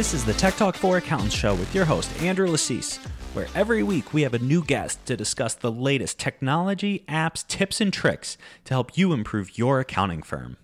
This is the Tech Talk for Accountants show with your host, Andrew Lassise, where every week we have a new guest to discuss the latest technology, apps, tips, and tricks to help you improve your accounting firm.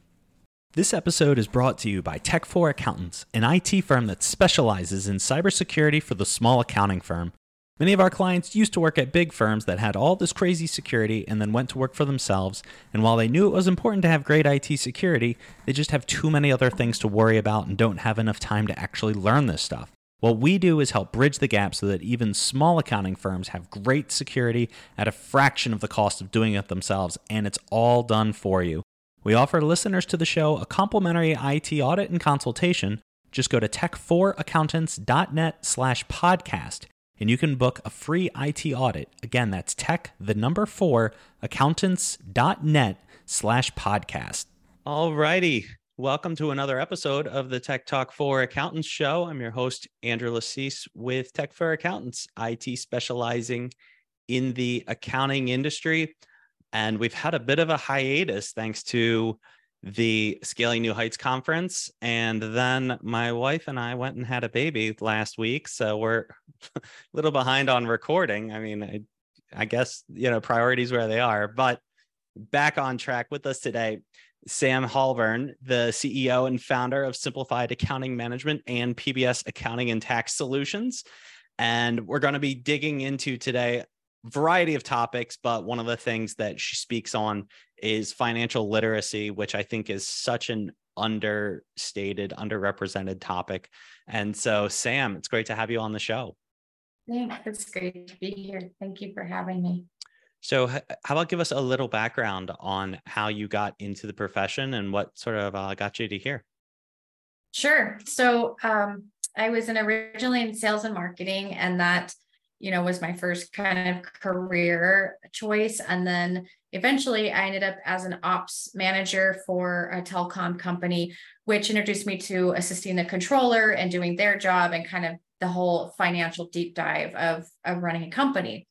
This episode is brought to you by Tech4 Accountants, an IT firm that specializes in cybersecurity for the small accounting firm. Many of our clients used to work at big firms that had all this crazy security and then went to work for themselves. And while they knew it was important to have great IT security, they just have too many other things to worry about and don't have enough time to actually learn this stuff. What we do is help bridge the gap so that even small accounting firms have great security at a fraction of the cost of doing it themselves, and it's all done for you. We offer listeners to the show a complimentary IT audit and consultation. Just go to tech4accountants.net slash podcast and you can book a free IT audit. Again, that's tech, the number four, accountants.net slash podcast. All righty. Welcome to another episode of the Tech Talk for Accountants show. I'm your host, Andrew Lassise with Tech for Accountants, IT specializing in the accounting industry. And we've had a bit of a hiatus thanks to the Scaling New Heights conference. And then my wife and I went and had a baby last week. So we're a little behind on recording. I mean, I, I guess, you know, priorities where they are, but back on track with us today. Sam Hallburn, the CEO and founder of Simplified Accounting Management and PBS Accounting and Tax Solutions. And we're going to be digging into today variety of topics, but one of the things that she speaks on is financial literacy, which I think is such an understated, underrepresented topic. And so, Sam, it's great to have you on the show. Yeah, it's great to be here. Thank you for having me. So, how about give us a little background on how you got into the profession and what sort of uh, got you to here? Sure. So, um, I was in originally in sales and marketing, and that you know, was my first kind of career choice. And then eventually I ended up as an ops manager for a telecom company, which introduced me to assisting the controller and doing their job and kind of the whole financial deep dive of, of running a company.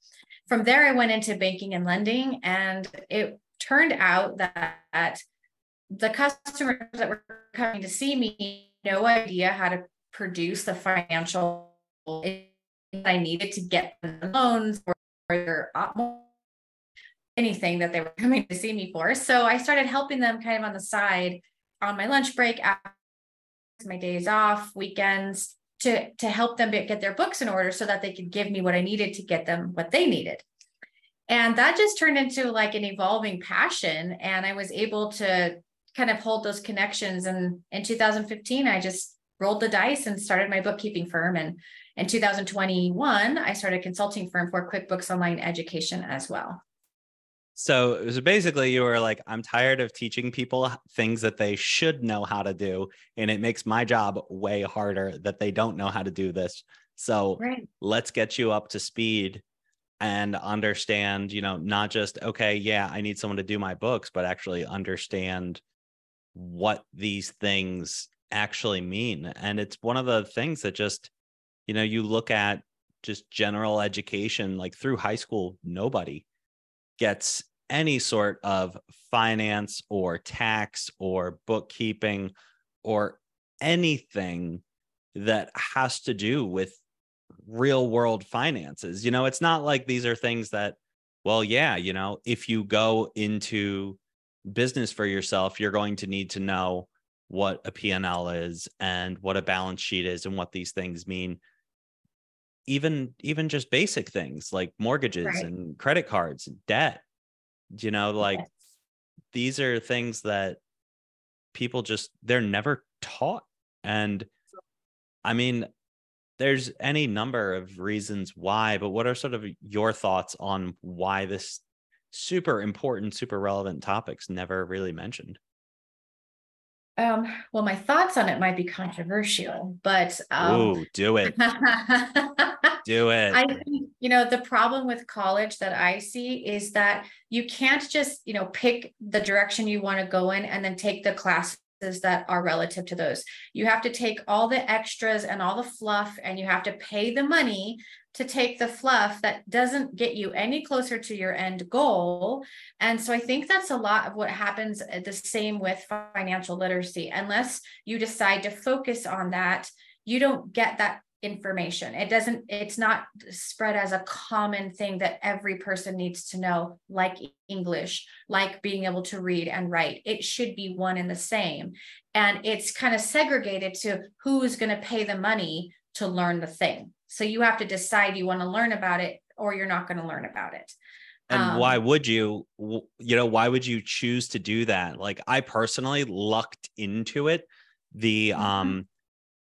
From there, I went into banking and lending, and it turned out that the customers that were coming to see me no idea how to produce the financial I needed to get loans or anything that they were coming to see me for. So I started helping them kind of on the side on my lunch break, my days off, weekends to to help them get their books in order so that they could give me what I needed to get them what they needed. And that just turned into like an evolving passion and I was able to kind of hold those connections and in 2015 I just rolled the dice and started my bookkeeping firm and in 2021, I started a consulting firm for QuickBooks Online Education as well. So it was basically you were like, I'm tired of teaching people things that they should know how to do. And it makes my job way harder that they don't know how to do this. So right. let's get you up to speed and understand, you know, not just, okay, yeah, I need someone to do my books, but actually understand what these things actually mean. And it's one of the things that just you know you look at just general education like through high school nobody gets any sort of finance or tax or bookkeeping or anything that has to do with real world finances. You know it's not like these are things that well yeah you know if you go into business for yourself you're going to need to know what a P&L is and what a balance sheet is and what these things mean even even just basic things like mortgages right. and credit cards and debt you know like yes. these are things that people just they're never taught and i mean there's any number of reasons why but what are sort of your thoughts on why this super important super relevant topics never really mentioned um, well, my thoughts on it might be controversial, but um, Ooh, do it. do it. I think, you know, the problem with college that I see is that you can't just, you know, pick the direction you want to go in and then take the classes that are relative to those. You have to take all the extras and all the fluff and you have to pay the money to take the fluff that doesn't get you any closer to your end goal. And so I think that's a lot of what happens uh, the same with financial literacy. Unless you decide to focus on that, you don't get that information. It doesn't, it's not spread as a common thing that every person needs to know, like English, like being able to read and write. It should be one and the same. And it's kind of segregated to who's going to pay the money to learn the thing. So you have to decide you want to learn about it or you're not going to learn about it. And um, why would you, you know, why would you choose to do that? Like I personally lucked into it. The, mm-hmm. um,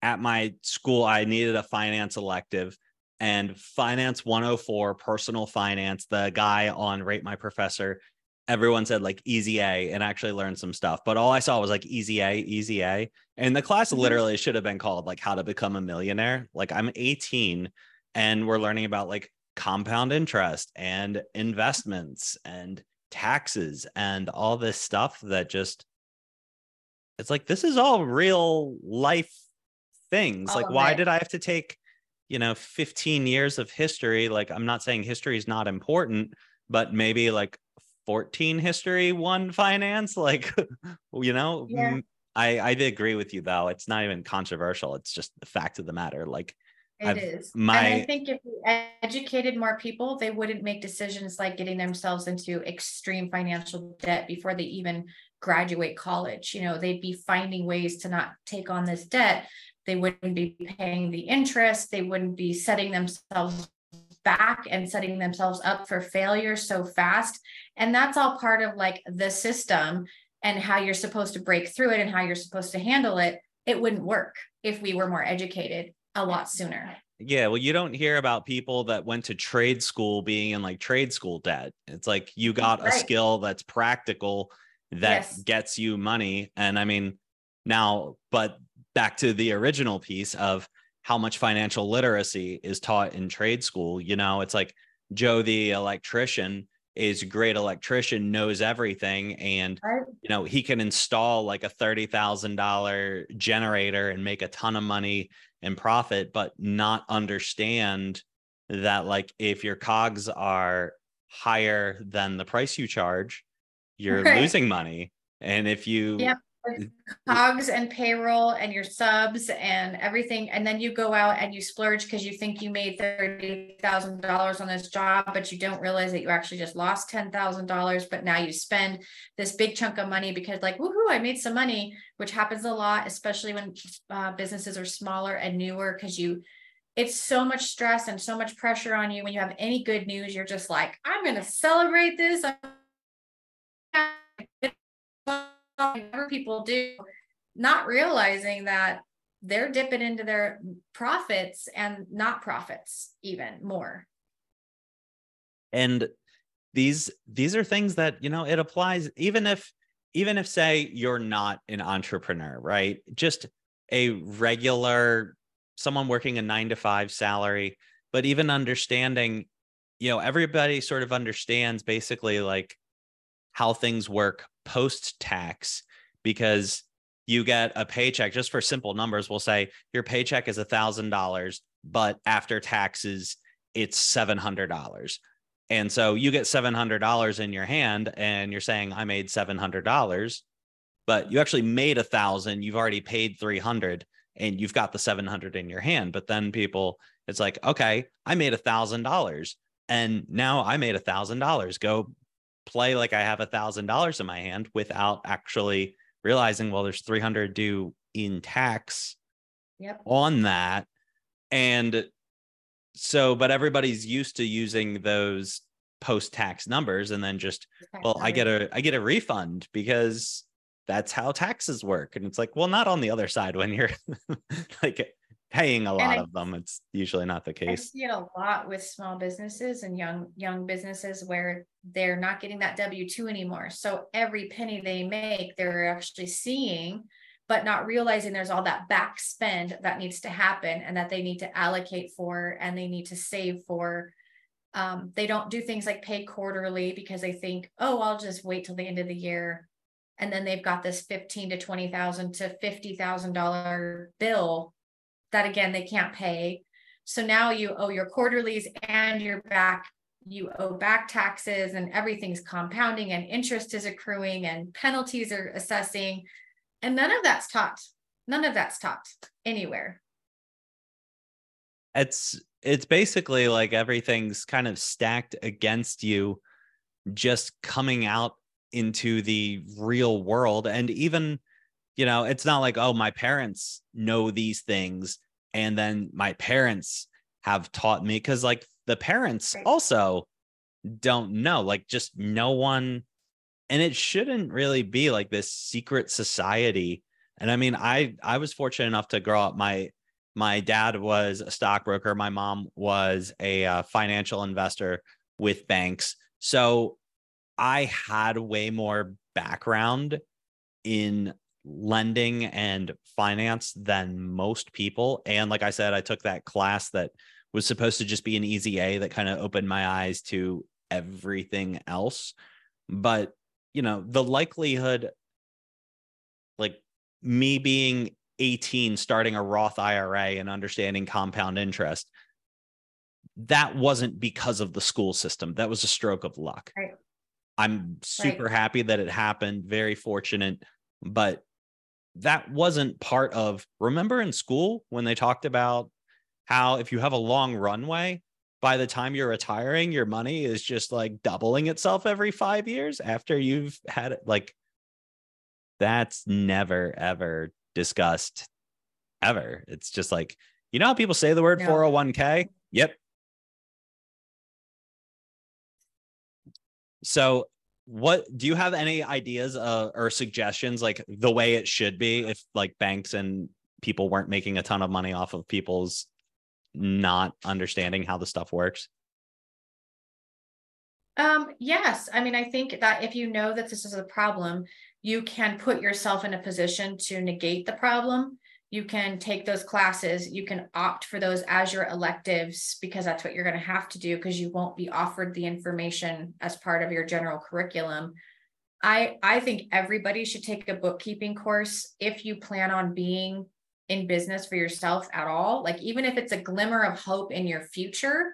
at my school, I needed a finance elective and finance 104 personal finance the guy on rate my professor everyone said like easy a and actually learned some stuff but all i saw was like easy a easy a and the class mm-hmm. literally should have been called like how to become a millionaire like i'm 18 and we're learning about like compound interest and investments and taxes and all this stuff that just it's like this is all real life things. All like, why it. did I have to take, you know, 15 years of history? Like, I'm not saying history is not important, but maybe like 14 history, one finance. Like, you know, yeah. Mm, I, I agree with you though. It's not even controversial. It's just the fact of the matter. Like, it is. My, and I think if we educated more people, they wouldn't make decisions like getting themselves into extreme financial debt before they even graduate college. You know, they'd be finding ways to not take on this debt they wouldn't be paying the interest. They wouldn't be setting themselves back and setting themselves up for failure so fast. And that's all part of like the system and how you're supposed to break through it and how you're supposed to handle it. It wouldn't work if we were more educated a lot sooner. Yeah, well, you don't hear about people that went to trade school being in like trade school debt. It's like you got right. a skill that's practical that yes. gets you money. And I mean, now, but back to the original piece of how much financial literacy is taught in trade school. You know, it's like Joe the electrician is a great electrician, knows everything, and you know he can install like a thirty thousand dollar generator and make a ton of money and profit, but not understand that like if your cogs are higher than the price you charge, you're right. losing money. And if you yep cogs and payroll and your subs and everything and then you go out and you splurge because you think you made $30,000 on this job but you don't realize that you actually just lost $10,000 but now you spend this big chunk of money because like woohoo I made some money which happens a lot especially when uh, businesses are smaller and newer because you it's so much stress and so much pressure on you. When you have any good news you're just like I'm going to celebrate this whatever people do, not realizing that they're dipping into their profits and not profits even more. And these these are things that you know it applies even if even if say you're not an entrepreneur right just a regular someone working a 9 to 5 salary but even understanding you know everybody sort of understands basically like how things work post tax because you get a paycheck just for simple numbers we'll say your paycheck is a thousand dollars but after taxes it's seven hundred dollars. And so you get seven hundred dollars in your hand and you're saying i made seven hundred dollars but you actually made a thousand you've already paid 300 and you've got the 700 in your hand. But then people it's like okay i made a thousand dollars and now i made a thousand dollars. Go play like I have a thousand dollars in my hand without actually realizing, well, there's 300 due in tax yep. on that. And so, but everybody's used to using those post tax numbers and then just, well, I get a, I get a refund because that's how taxes work. And it's like, well, not on the other side when you're like paying a lot I, of them it's usually not the case. I see it a lot with small businesses and young young businesses where they're not getting that w2 anymore. So every penny they make they're actually seeing but not realizing there's all that back spend that needs to happen and that they need to allocate for and they need to save for. Um, they don't do things like pay quarterly because they think oh i'll just wait till the end of the year. And then they've got this 15 to 20,000 to 50,000 dollar bill that again they can't pay. So now you owe your quarterlies and your back you owe back taxes and everything's compounding and interest is accruing and penalties are assessing. And none of that's taught. None of that's taught anywhere. It's it's basically like everything's kind of stacked against you just coming out into the real world. And even you know it's not like oh my parents know these things and then my parents have taught me because like the parents also don't know like just no one and it shouldn't really be like this secret society. And i mean i i was fortunate enough to grow up my my dad was a stockbroker my mom was a uh, financial investor with banks. So i had way more background in lending and finance than most people and like i said i took that class that was supposed to just be an easy a that kind of opened my eyes to everything else but you know the likelihood like me being 18 starting a Roth IRA and understanding compound interest that wasn't because of the school system that was a stroke of luck right. i'm super right. happy that it happened very fortunate but that wasn't part of remember in school when they talked about how if you have a long runway by the time you're retiring your money is just like doubling itself every 5 years after you've had it like that's never ever discussed ever. It's just like you know how people say the word no. 401k yep. So what do you have any ideas uh, or suggestions like the way it should be if like banks and people weren't making a ton of money off of people's not understanding how the stuff works? Um, yes. I mean, I think that if you know that this is a problem, you can put yourself in a position to negate the problem. You can take those classes, you can opt for those as your electives because that's what you're going to have to do because you won't be offered the information as part of your general curriculum. I I think everybody should take a bookkeeping course if you plan on being in business for yourself at all, like even if it's a glimmer of hope in your future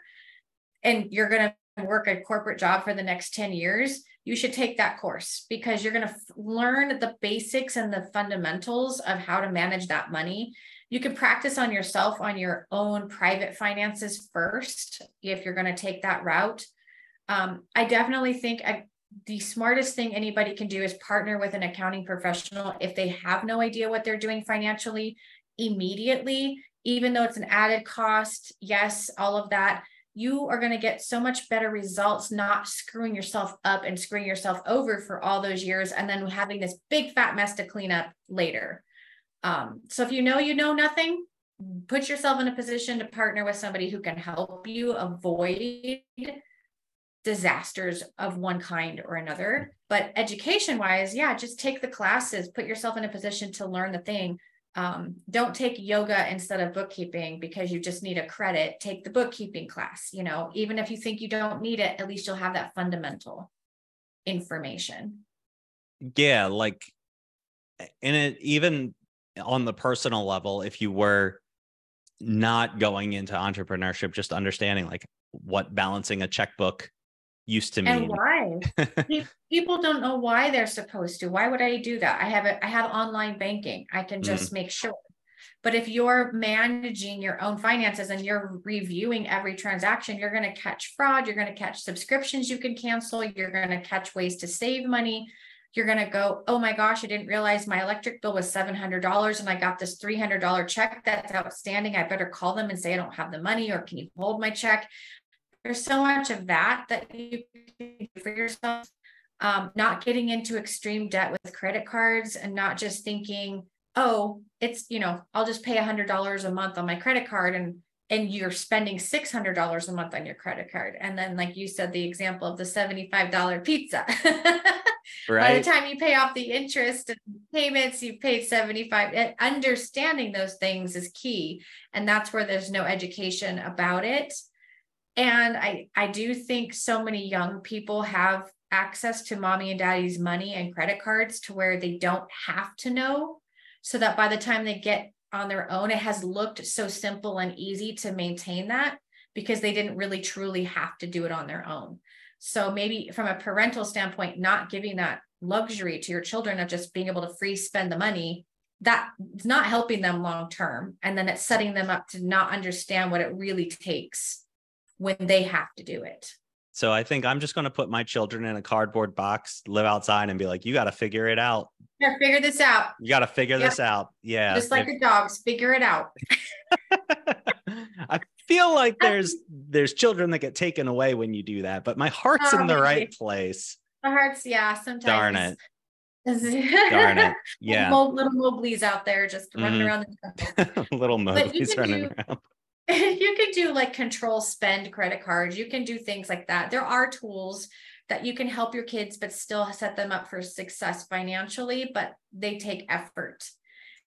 and you're going to work a corporate job for the next 10 years, you should take that course because you're going to f- learn the basics and the fundamentals of how to manage that money. You can practice on yourself on your own private finances first if you're going to take that route. Um, I definitely think I, the smartest thing anybody can do is partner with an accounting professional if they have no idea what they're doing financially immediately, even though it's an added cost. Yes, all of that. You are going to get so much better results, not screwing yourself up and screwing yourself over for all those years and then having this big fat mess to clean up later. Um, so if you know you know nothing, put yourself in a position to partner with somebody who can help you avoid disasters of one kind or another. But education wise, yeah, just take the classes, put yourself in a position to learn the thing um, don't take yoga instead of bookkeeping because you just need a credit. Take the bookkeeping class you know even if you think you don't need it at least you'll have that fundamental information. Yeah like and it even on the personal level if you were not going into entrepreneurship just understanding like what balancing a checkbook used to mean. And why? People don't know why they're supposed to. Why would I do that? I have it. I have online banking. I can just mm. make sure. But if you're managing your own finances and you're reviewing every transaction, you're going to catch fraud. You're going to catch subscriptions you can cancel. You're going to catch ways to save money. You're going to go, oh my gosh, I didn't realize my electric bill was $700 and I got this $300 check that's outstanding. I better call them and say I don't have the money or can you hold my check? There's so much of that that you can do for yourself um, not getting into extreme debt with credit cards and not just thinking oh it's you know i'll just pay a hundred dollars a month on my credit card and and you're spending six hundred dollars a month on your credit card. And then like you said the example of the $75 pizza. Right by the time you pay off the interest and payments you paid 75 understanding those things is key. And that's where there's no education about it and I, I do think so many young people have access to mommy and daddy's money and credit cards to where they don't have to know. So that by the time they get on their own, it has looked so simple and easy to maintain that because they didn't really truly have to do it on their own. So maybe from a parental standpoint, not giving that luxury to your children of just being able to free spend the money that's not helping them long term and then it's setting them up to not understand what it really takes when they have to do it so i think i'm just going to put my children in a cardboard box live outside and be like you got to figure it out yeah figure this out you got to figure yep. this out yeah just like the dogs figure it out i feel like there's there's children that get taken away when you do that but my heart's oh, in the right place my heart's yeah sometimes darn it Darn it. Yeah. little, little Mowgli's out there just running mm-hmm. around the little Mowgli's running do, around. You can do like control spend credit cards. You can do things like that. There are tools that you can help your kids, but still set them up for success financially, but they take effort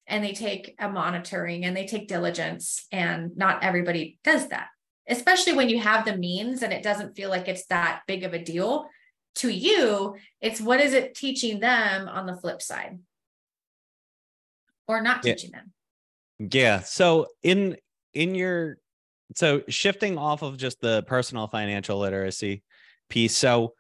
and they take a monitoring and they take diligence. And not everybody does that, especially when you have the means and it doesn't feel like it's that big of a deal to you, it's what is it teaching them on the flip side or not teaching yeah. them. Yeah. So in in your so shifting off of just the personal financial literacy piece. So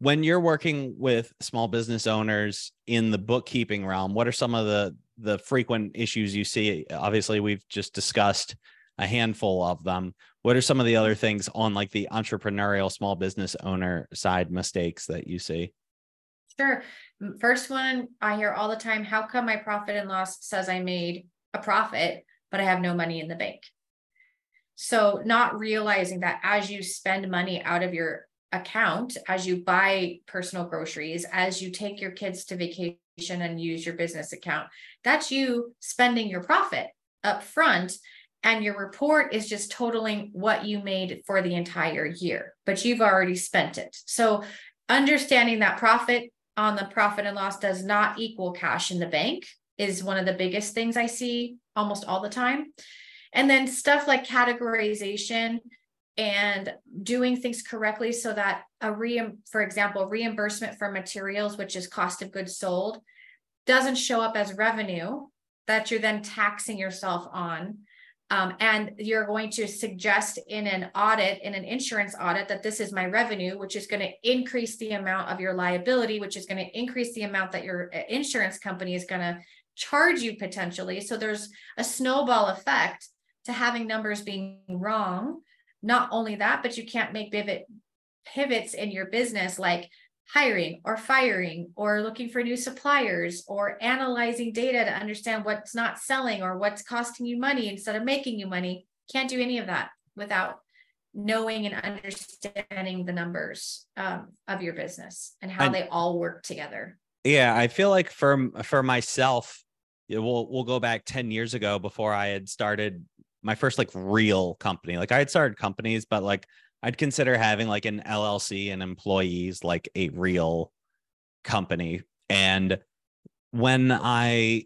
when you're working with small business owners in the bookkeeping realm, what are some of the the frequent issues you see? Obviously, we've just discussed a handful of them what are some of the other things on like the entrepreneurial small business owner side mistakes that you see sure first one i hear all the time how come my profit and loss says i made a profit but i have no money in the bank so not realizing that as you spend money out of your account as you buy personal groceries as you take your kids to vacation and use your business account that's you spending your profit up front and your report is just totaling what you made for the entire year, but you've already spent it. So understanding that profit on the profit and loss does not equal cash in the bank is one of the biggest things I see almost all the time. And then stuff like categorization and doing things correctly so that a re for example, reimbursement for materials, which is cost of goods sold, doesn't show up as revenue that you're then taxing yourself on um, and you're going to suggest in an audit, in an insurance audit, that this is my revenue, which is going to increase the amount of your liability, which is going to increase the amount that your uh, insurance company is going to charge you potentially. So there's a snowball effect to having numbers being wrong. Not only that, but you can't make pivot pivots in your business like hiring or firing or looking for new suppliers or analyzing data to understand what's not selling or what's costing you money instead of making you money. Can't do any of that without knowing and understanding the numbers um, of your business and how they all work together. Yeah, I feel like for for myself, we'll we'll go back 10 years ago before I had started my first like real company. Like I had started companies, but like I'd consider having like an LLC and employees like a real company. And when I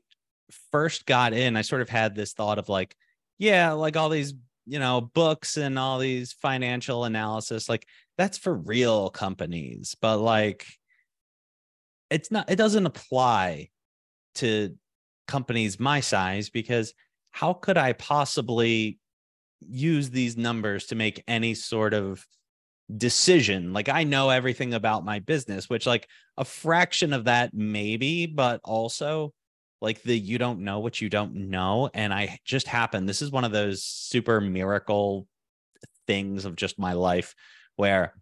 first got in, I sort of had this thought of like, yeah, like all these, you know, books and all these financial analysis, like that's for real companies, but like it's not, it doesn't apply to companies my size because how could I possibly use these numbers to make any sort of decision. Like I know everything about my business, which like a fraction of that maybe, but also like the you don't know what you don't know and I just happened. This is one of those super miracle things of just my life where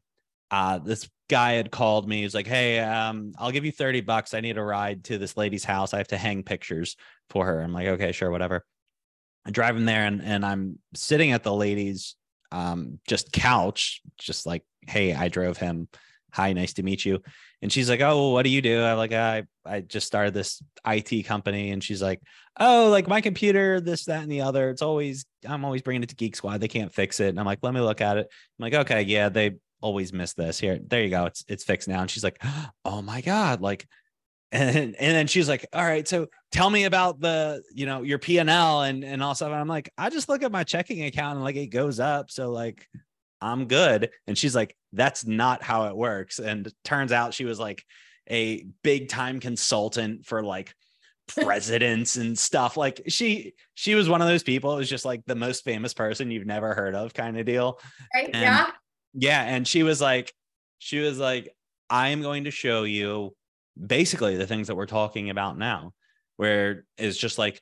uh this guy had called me. He's like, "Hey, um I'll give you 30 bucks. I need a ride to this lady's house. I have to hang pictures for her." I'm like, "Okay, sure, whatever." I drive him there and, and I'm sitting at the lady's um just couch, just like, hey, I drove him. Hi, nice to meet you. And she's like, Oh, what do you do? I'm like I I just started this IT company. And she's like, Oh, like my computer, this, that, and the other. It's always I'm always bringing it to Geek Squad. They can't fix it. And I'm like, let me look at it. I'm like, okay, yeah, they always miss this. Here, there you go. It's it's fixed now. And she's like, Oh my God, like and and then she's like all right so tell me about the you know your p&l and and all stuff and i'm like i just look at my checking account and like it goes up so like i'm good and she's like that's not how it works and turns out she was like a big time consultant for like presidents and stuff like she she was one of those people it was just like the most famous person you've never heard of kind of deal right and, yeah yeah and she was like she was like i am going to show you basically the things that we're talking about now where it's just like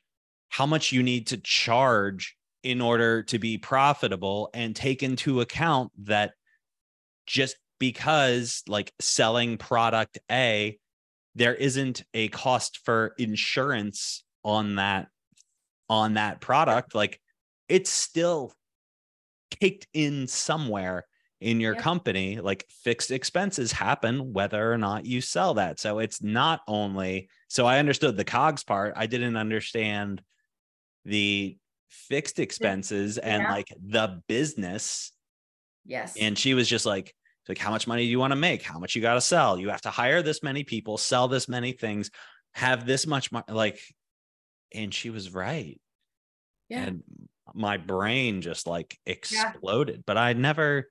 how much you need to charge in order to be profitable and take into account that just because like selling product A, there isn't a cost for insurance on that on that product. Like it's still kicked in somewhere in your company. Like fixed expenses happen whether or not you sell that. So it's not only so I understood the cogs part. I didn't understand the fixed expenses yeah. and like the business. Yes. And she was just like, like, how much money do you want to make? How much you got to sell? You have to hire this many people, sell this many things, have this much money. Like, and she was right. Yeah. And my brain just like exploded, yeah. but I never,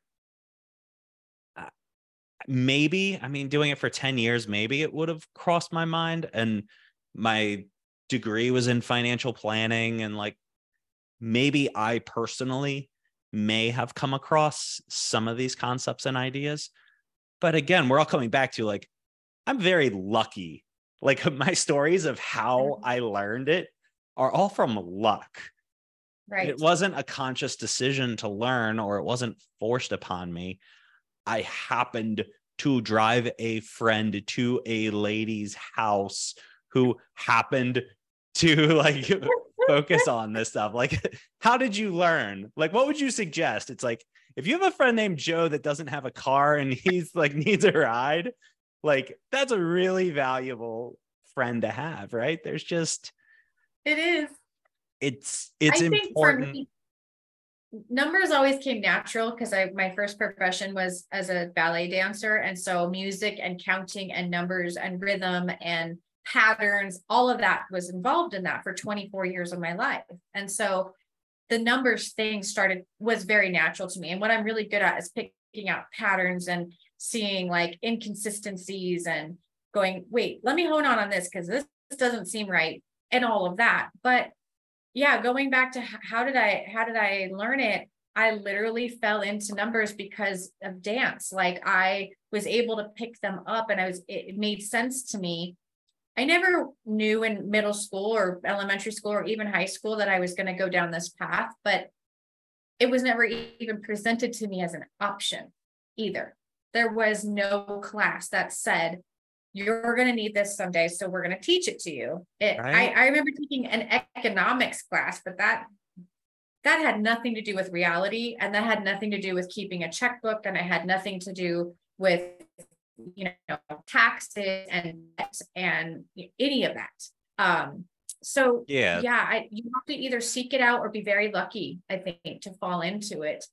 maybe, I mean, doing it for 10 years, maybe it would have crossed my mind. And my degree was in financial planning and like maybe I personally may have come across some of these concepts and ideas. But again, we're all coming back to like, I'm very lucky. Like my stories of how mm-hmm. I learned it are all from luck. Right. It wasn't a conscious decision to learn or it wasn't forced upon me. I happened to drive a friend to a lady's house who happened to like focus on this stuff. Like, how did you learn? Like, what would you suggest? It's like if you have a friend named Joe that doesn't have a car and he's like needs a ride, like that's a really valuable friend to have, right? There's just it is. It's it's I important. Me, numbers always came natural because I my first profession was as a ballet dancer, and so music and counting and numbers and rhythm and patterns, all of that was involved in that for 24 years of my life. And so the numbers thing started was very natural to me. And what I'm really good at is picking out patterns and seeing like inconsistencies and going, wait, let me hone on on this because this, this doesn't seem right and all of that. But yeah, going back to how did I how did I learn it? I literally fell into numbers because of dance. Like I was able to pick them up and I was it made sense to me I never knew in middle school or elementary school or even high school that I was going to go down this path, but it was never even presented to me as an option either. There was no class that said, you're going to need this someday, so we're going to teach it to you. It, right. I, I remember taking an economics class, but that that had nothing to do with reality and that had nothing to do with keeping a checkbook and it had nothing to do with you know taxes and and any of that um so yeah yeah I, you have to either seek it out or be very lucky i think to fall into it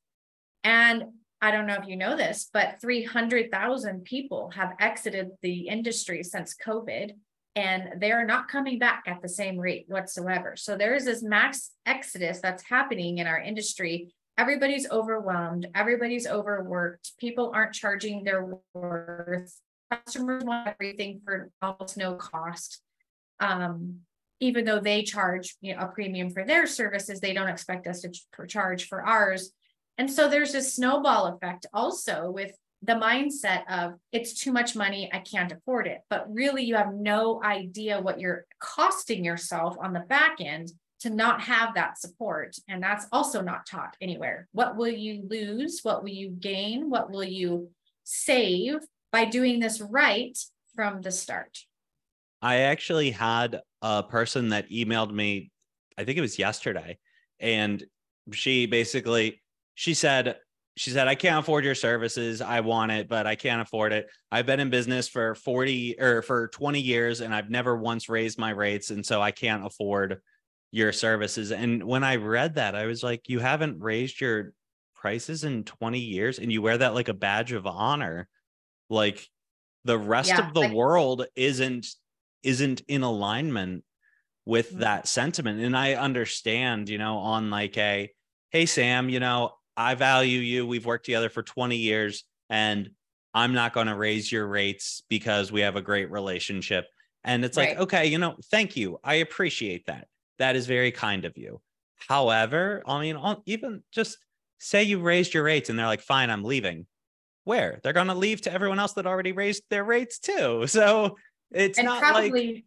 and i don't know if you know this but 300000 people have exited the industry since covid and they're not coming back at the same rate whatsoever. So there is this max exodus that's happening in our industry. Everybody's overwhelmed, everybody's overworked, people aren't charging their worth, customers want everything for almost no cost. Um, even though they charge you know, a premium for their services, they don't expect us to ch- charge for ours. And so there's a snowball effect also with the mindset of it's too much money, I can't afford it. But really, you have no idea what you're costing yourself on the back end to not have that support. And that's also not taught anywhere. What will you lose? What will you gain? What will you save by doing this right from the start? I actually had a person that emailed me, I think it was yesterday, and she basically she said she said I can't afford your services. I want it, but I can't afford it. I've been in business for 40 or for 20 years and I've never once raised my rates and so I can't afford your services. And when I read that, I was like, you haven't raised your prices in 20 years and you wear that like a badge of honor. Like the rest yeah, of the like- world isn't isn't in alignment with mm-hmm. that sentiment. And I understand, you know, on like a hey Sam, you know, I value you. We've worked together for 20 years and I'm not going to raise your rates because we have a great relationship. And it's right. like, okay, you know, thank you. I appreciate that. That is very kind of you. However, I mean, even just say you raised your rates and they're like, fine, I'm leaving. Where? They're going to leave to everyone else that already raised their rates too. So it's and not probably, like.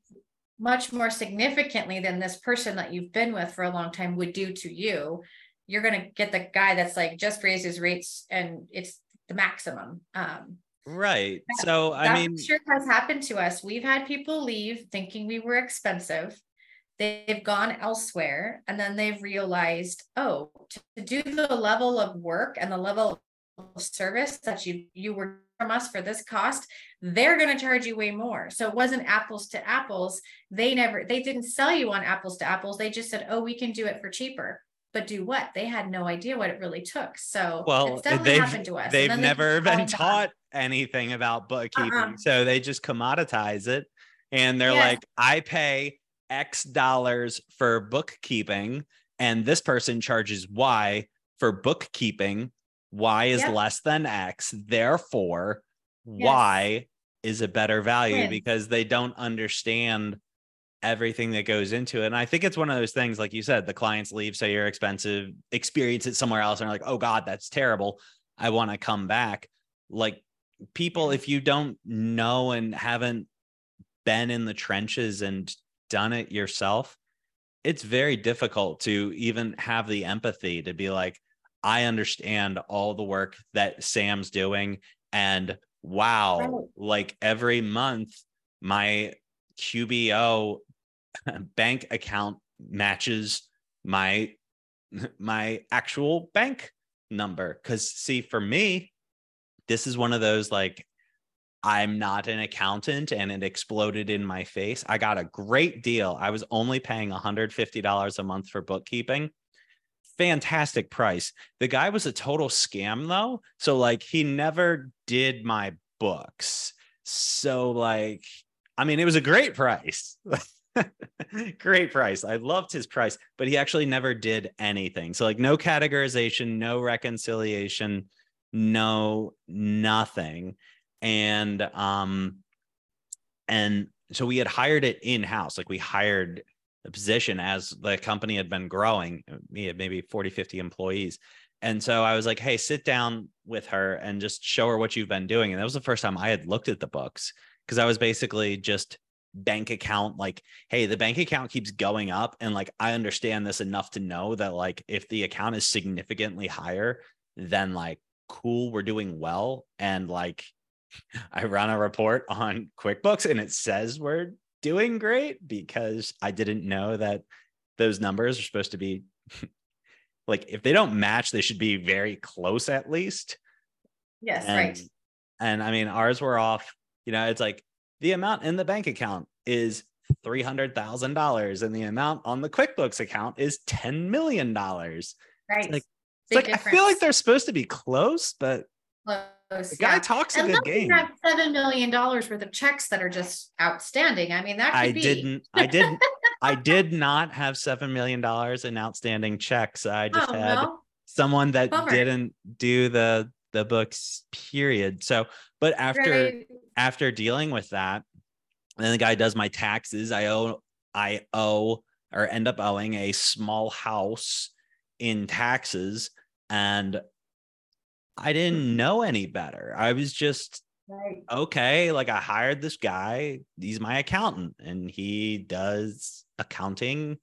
much more significantly than this person that you've been with for a long time would do to you, you're going to get the guy that's like just raised his rates and it's the maximum. Um, right. That, so, I mean, sure has happened to us. We've had people leave thinking we were expensive. They've gone elsewhere and then they've realized, oh, to do the level of work and the level of service that you you were from us for this cost, they're going to charge you way more. So it wasn't apples to apples. They never, they didn't sell you on apples to apples. They just said, oh, we can do it for cheaper. But do what? They had no idea what it really took. So well, they've, happened to us. They've never been taught anything about bookkeeping. Uh-uh. So they just commoditize it. And they're yes. like, I pay X dollars for bookkeeping, and this person charges Y for bookkeeping Y is yep. less than X. Therefore, yes. Y is a better value because they don't understand everything that goes into it. And I think it's one of those things, like you said, the clients leave, say you're expensive, experience it somewhere else, and are like, oh God, that's terrible. I want to come back. Like people, if you don't know and haven't been in the trenches and done it yourself, it's very difficult to even have the empathy to be like, I understand all the work that Sam's doing. And wow, like every month, my QBO bank account matches my my actual bank number cuz see for me this is one of those like I'm not an accountant and it exploded in my face. I got a great deal. I was only paying $150 a month for bookkeeping fantastic price. The guy was a total scam though. So like he never did my books. So like I mean it was a great price. great price. I loved his price, but he actually never did anything. So like no categorization, no reconciliation, no nothing. And um and so we had hired it in house. Like we hired the position as the company had been growing, me maybe 40, 50 employees. And so I was like, hey, sit down with her and just show her what you've been doing. And that was the first time I had looked at the books because I was basically just bank account like hey the bank account keeps going up and like i understand this enough to know that like if the account is significantly higher then like cool we're doing well and like i run a report on quickbooks and it says we're doing great because I didn't know that those numbers are supposed to be like if they don't match, they should be very close at least. Yes, and, right. And I mean, ours were off, you know, it's like the amount in the bank account is $300,000 and the amount on the QuickBooks account is $10 million. Right. It's like, it's like I feel like they're supposed to be close, but close. The guy yeah. talks and a good game. Seven million dollars worth of checks that are just outstanding. I mean, that I be. didn't. I didn't. I did not have seven million dollars in outstanding checks. I just oh, had no? someone that Bummer. didn't do the the books. Period. So, but after right. After dealing with that, then the guy does my taxes. I owe I owe or end up owing a small house in taxes and I didn't mm-hmm. know any better. I was just right. okay. Like I hired this guy. He's my accountant and he does accounting.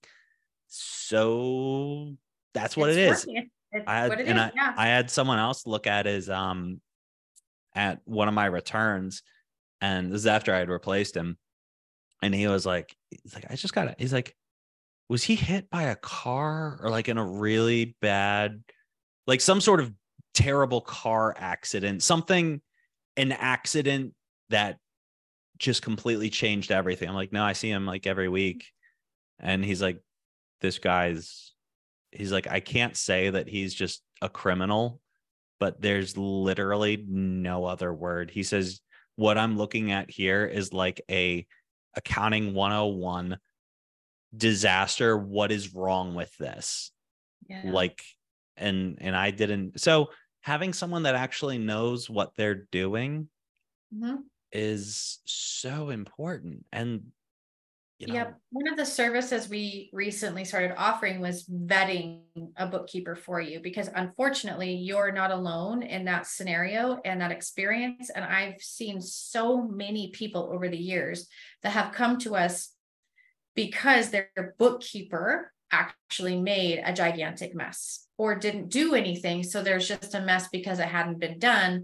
So that's what it's it is. I had, and I, yeah. I had someone else look at his um at one of my returns, and this is after I had replaced him, and he was like, he's like, I just got it. He's like, was he hit by a car or like in a really bad, like some sort of terrible car accident, something, an accident that just completely changed everything. I'm like, no, I see him like every week. And he's like, this guy's, he's like, I can't say that he's just a criminal, but there's literally no other word. He says, what I'm looking at here is like a accounting 101 disaster. What is wrong with this? Yeah. Like, and and I didn't. So having someone that actually knows what they're doing mm-hmm. is so important. And you know, yep. One of the services we recently started offering was vetting a bookkeeper for you because unfortunately you're not alone in that scenario and that experience. And I've seen so many people over the years that have come to us because their bookkeeper actually made a gigantic mess or didn't do anything. So there's just a mess because it hadn't been done.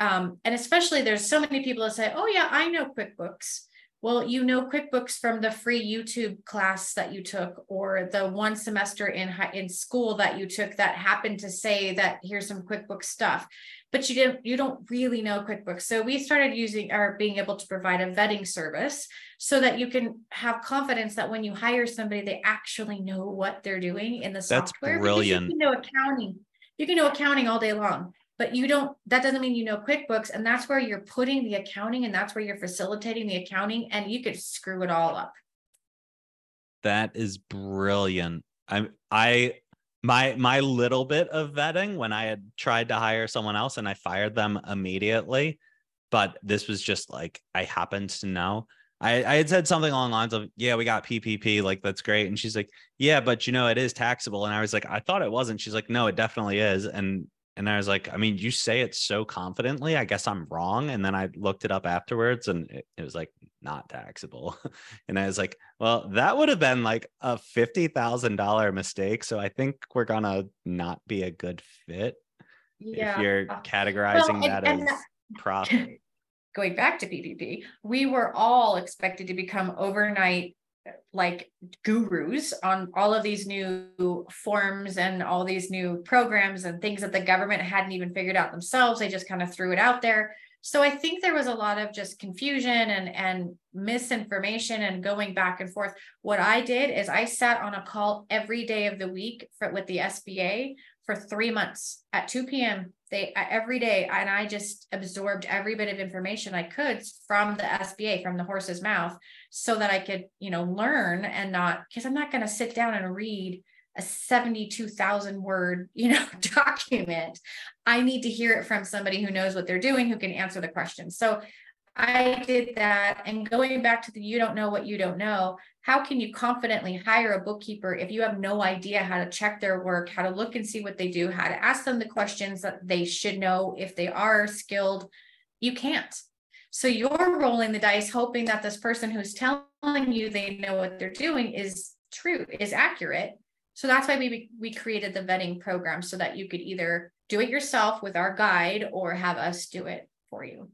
Um, and especially there's so many people that say, oh, yeah, I know QuickBooks. Well, you know QuickBooks from the free YouTube class that you took, or the one semester in high, in school that you took that happened to say that here's some QuickBooks stuff, but you didn't you don't really know QuickBooks. So we started using or being able to provide a vetting service so that you can have confidence that when you hire somebody, they actually know what they're doing in the software. That's brilliant. you can know accounting, you can know accounting all day long but you don't that doesn't mean you know quickbooks and that's where you're putting the accounting and that's where you're facilitating the accounting and you could screw it all up that is brilliant i'm i my my little bit of vetting when i had tried to hire someone else and i fired them immediately but this was just like i happened to know I, I had said something along the lines of, yeah, we got PPP, like that's great. And she's like, yeah, but you know, it is taxable. And I was like, I thought it wasn't. She's like, no, it definitely is. And and I was like, I mean, you say it so confidently. I guess I'm wrong. And then I looked it up afterwards and it, it was like not taxable. and I was like, well, that would have been like a $50,000 mistake. So I think we're going to not be a good fit yeah. if you're uh, categorizing well, and, that and as that, profit. Going back to PPP, we were all expected to become overnight like gurus on all of these new forms and all these new programs and things that the government hadn't even figured out themselves. They just kind of threw it out there. So I think there was a lot of just confusion and and misinformation and going back and forth. What I did is I sat on a call every day of the week for, with the SBA for three months at 2 p.m. They every day, and I just absorbed every bit of information I could from the SBA, from the horse's mouth, so that I could, you know, learn and not because I'm not going to sit down and read a 72,000 word, you know, document. I need to hear it from somebody who knows what they're doing, who can answer the questions. So I did that. And going back to the you don't know what you don't know, how can you confidently hire a bookkeeper if you have no idea how to check their work, how to look and see what they do, how to ask them the questions that they should know if they are skilled? You can't. So you're rolling the dice, hoping that this person who's telling you they know what they're doing is true, is accurate. So that's why we we created the vetting program so that you could either do it yourself with our guide or have us do it for you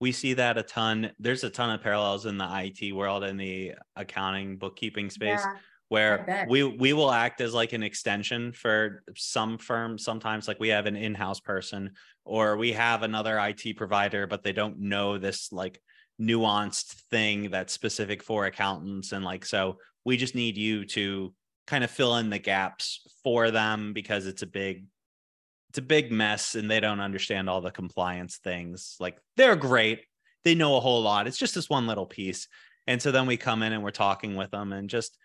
we see that a ton. There's a ton of parallels in the IT world and the accounting bookkeeping space yeah, where we we will act as like an extension for some firms sometimes like we have an in-house person or we have another IT provider but they don't know this like nuanced thing that's specific for accountants and like so we just need you to kind of fill in the gaps for them because it's a big it's a big mess and they don't understand all the compliance things. Like they're great. They know a whole lot. It's just this one little piece. And so then we come in and we're talking with them and just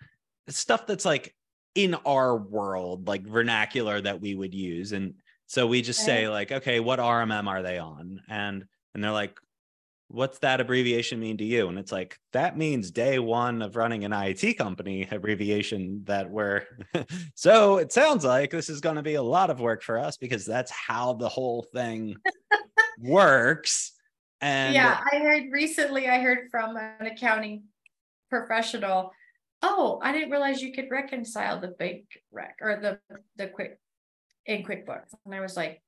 stuff that's like in our world, like vernacular that we would use. And so we just say like, okay, what RMM are they on? And and they're like, what's that abbreviation mean to you? And it's like, that means day one of running an IT company abbreviation that we're. so it sounds like this is going to be a lot of work for us because that's how the whole thing works. And yeah, I heard recently, I heard from an accounting professional. Oh, I didn't realize you could reconcile the big rec or the the quick in QuickBooks. And I was like,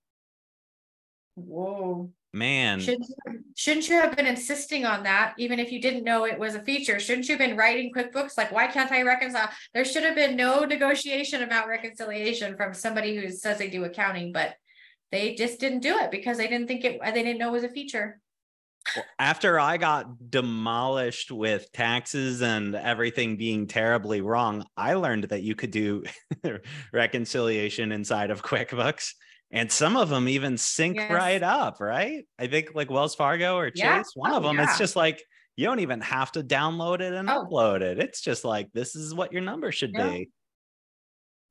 whoa, Man. Shouldn't you, shouldn't you have been insisting on that, even if you didn't know it was a feature? Shouldn't you have been writing QuickBooks? Like, why can't I reconcile? There should have been no negotiation about reconciliation from somebody who says they do accounting, but they just didn't do it because they didn't think it, they didn't know it was a feature. After I got demolished with taxes and everything being terribly wrong, I learned that you could do reconciliation inside of QuickBooks and some of them even sync yes. right up, right? I think like Wells Fargo or Chase, yeah. one oh, of them, yeah. it's just like you don't even have to download it and oh. upload it. It's just like this is what your number should yeah. be.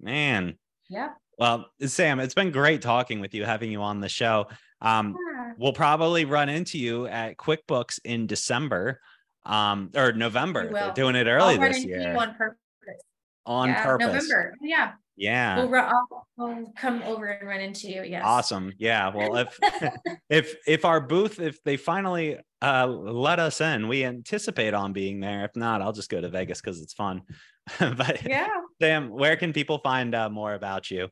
Man. Yeah. Well, Sam, it's been great talking with you, having you on the show. Um, we'll probably run into you at QuickBooks in December um, or November. They're doing it early this year. On yeah, purpose. November. Yeah. Yeah. We'll, I'll, I'll come over and run into you. Yes. Awesome. Yeah. Well, if if if our booth, if they finally uh, let us in, we anticipate on being there. If not, I'll just go to Vegas because it's fun. but yeah, Sam, where can people find uh, more about you?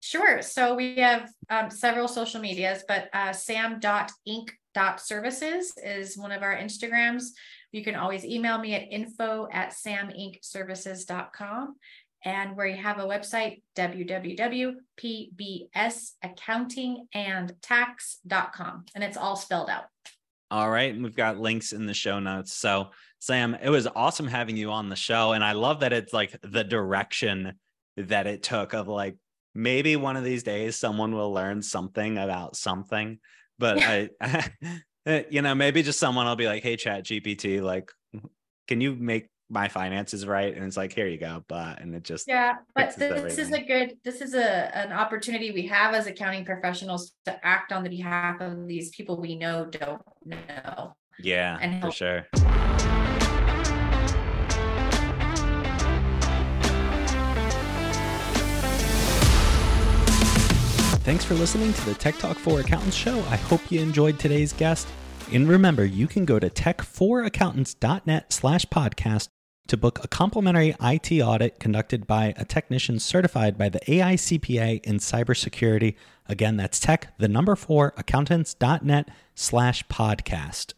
Sure. So we have um, several social medias, but uh, sam.inc.services is one of our Instagrams. You can always email me at info at samincservices.com. And where you have a website, www.pbsaccountingandtax.com. And it's all spelled out. All right. And We've got links in the show notes. So, Sam, it was awesome having you on the show. And I love that it's like the direction that it took of like, maybe one of these days someone will learn something about something. But I, Eh, you know, maybe just someone will be like, hey, Chat GPT, like, can you make my finances right? And it's like here you go but and it just yeah but this everything. is a good this is a an opportunity we have as accounting professionals to act on the behalf of these people we know don't know yeah and for sure Thanks for listening to the Tech Talk for Accountants show. I hope you enjoyed today's guest. And remember, you can go to tech4accountants.net slash podcast to book a complimentary IT audit conducted by a technician certified by the AICPA in cybersecurity. Again, that's tech, the number four, accountants.net slash podcast.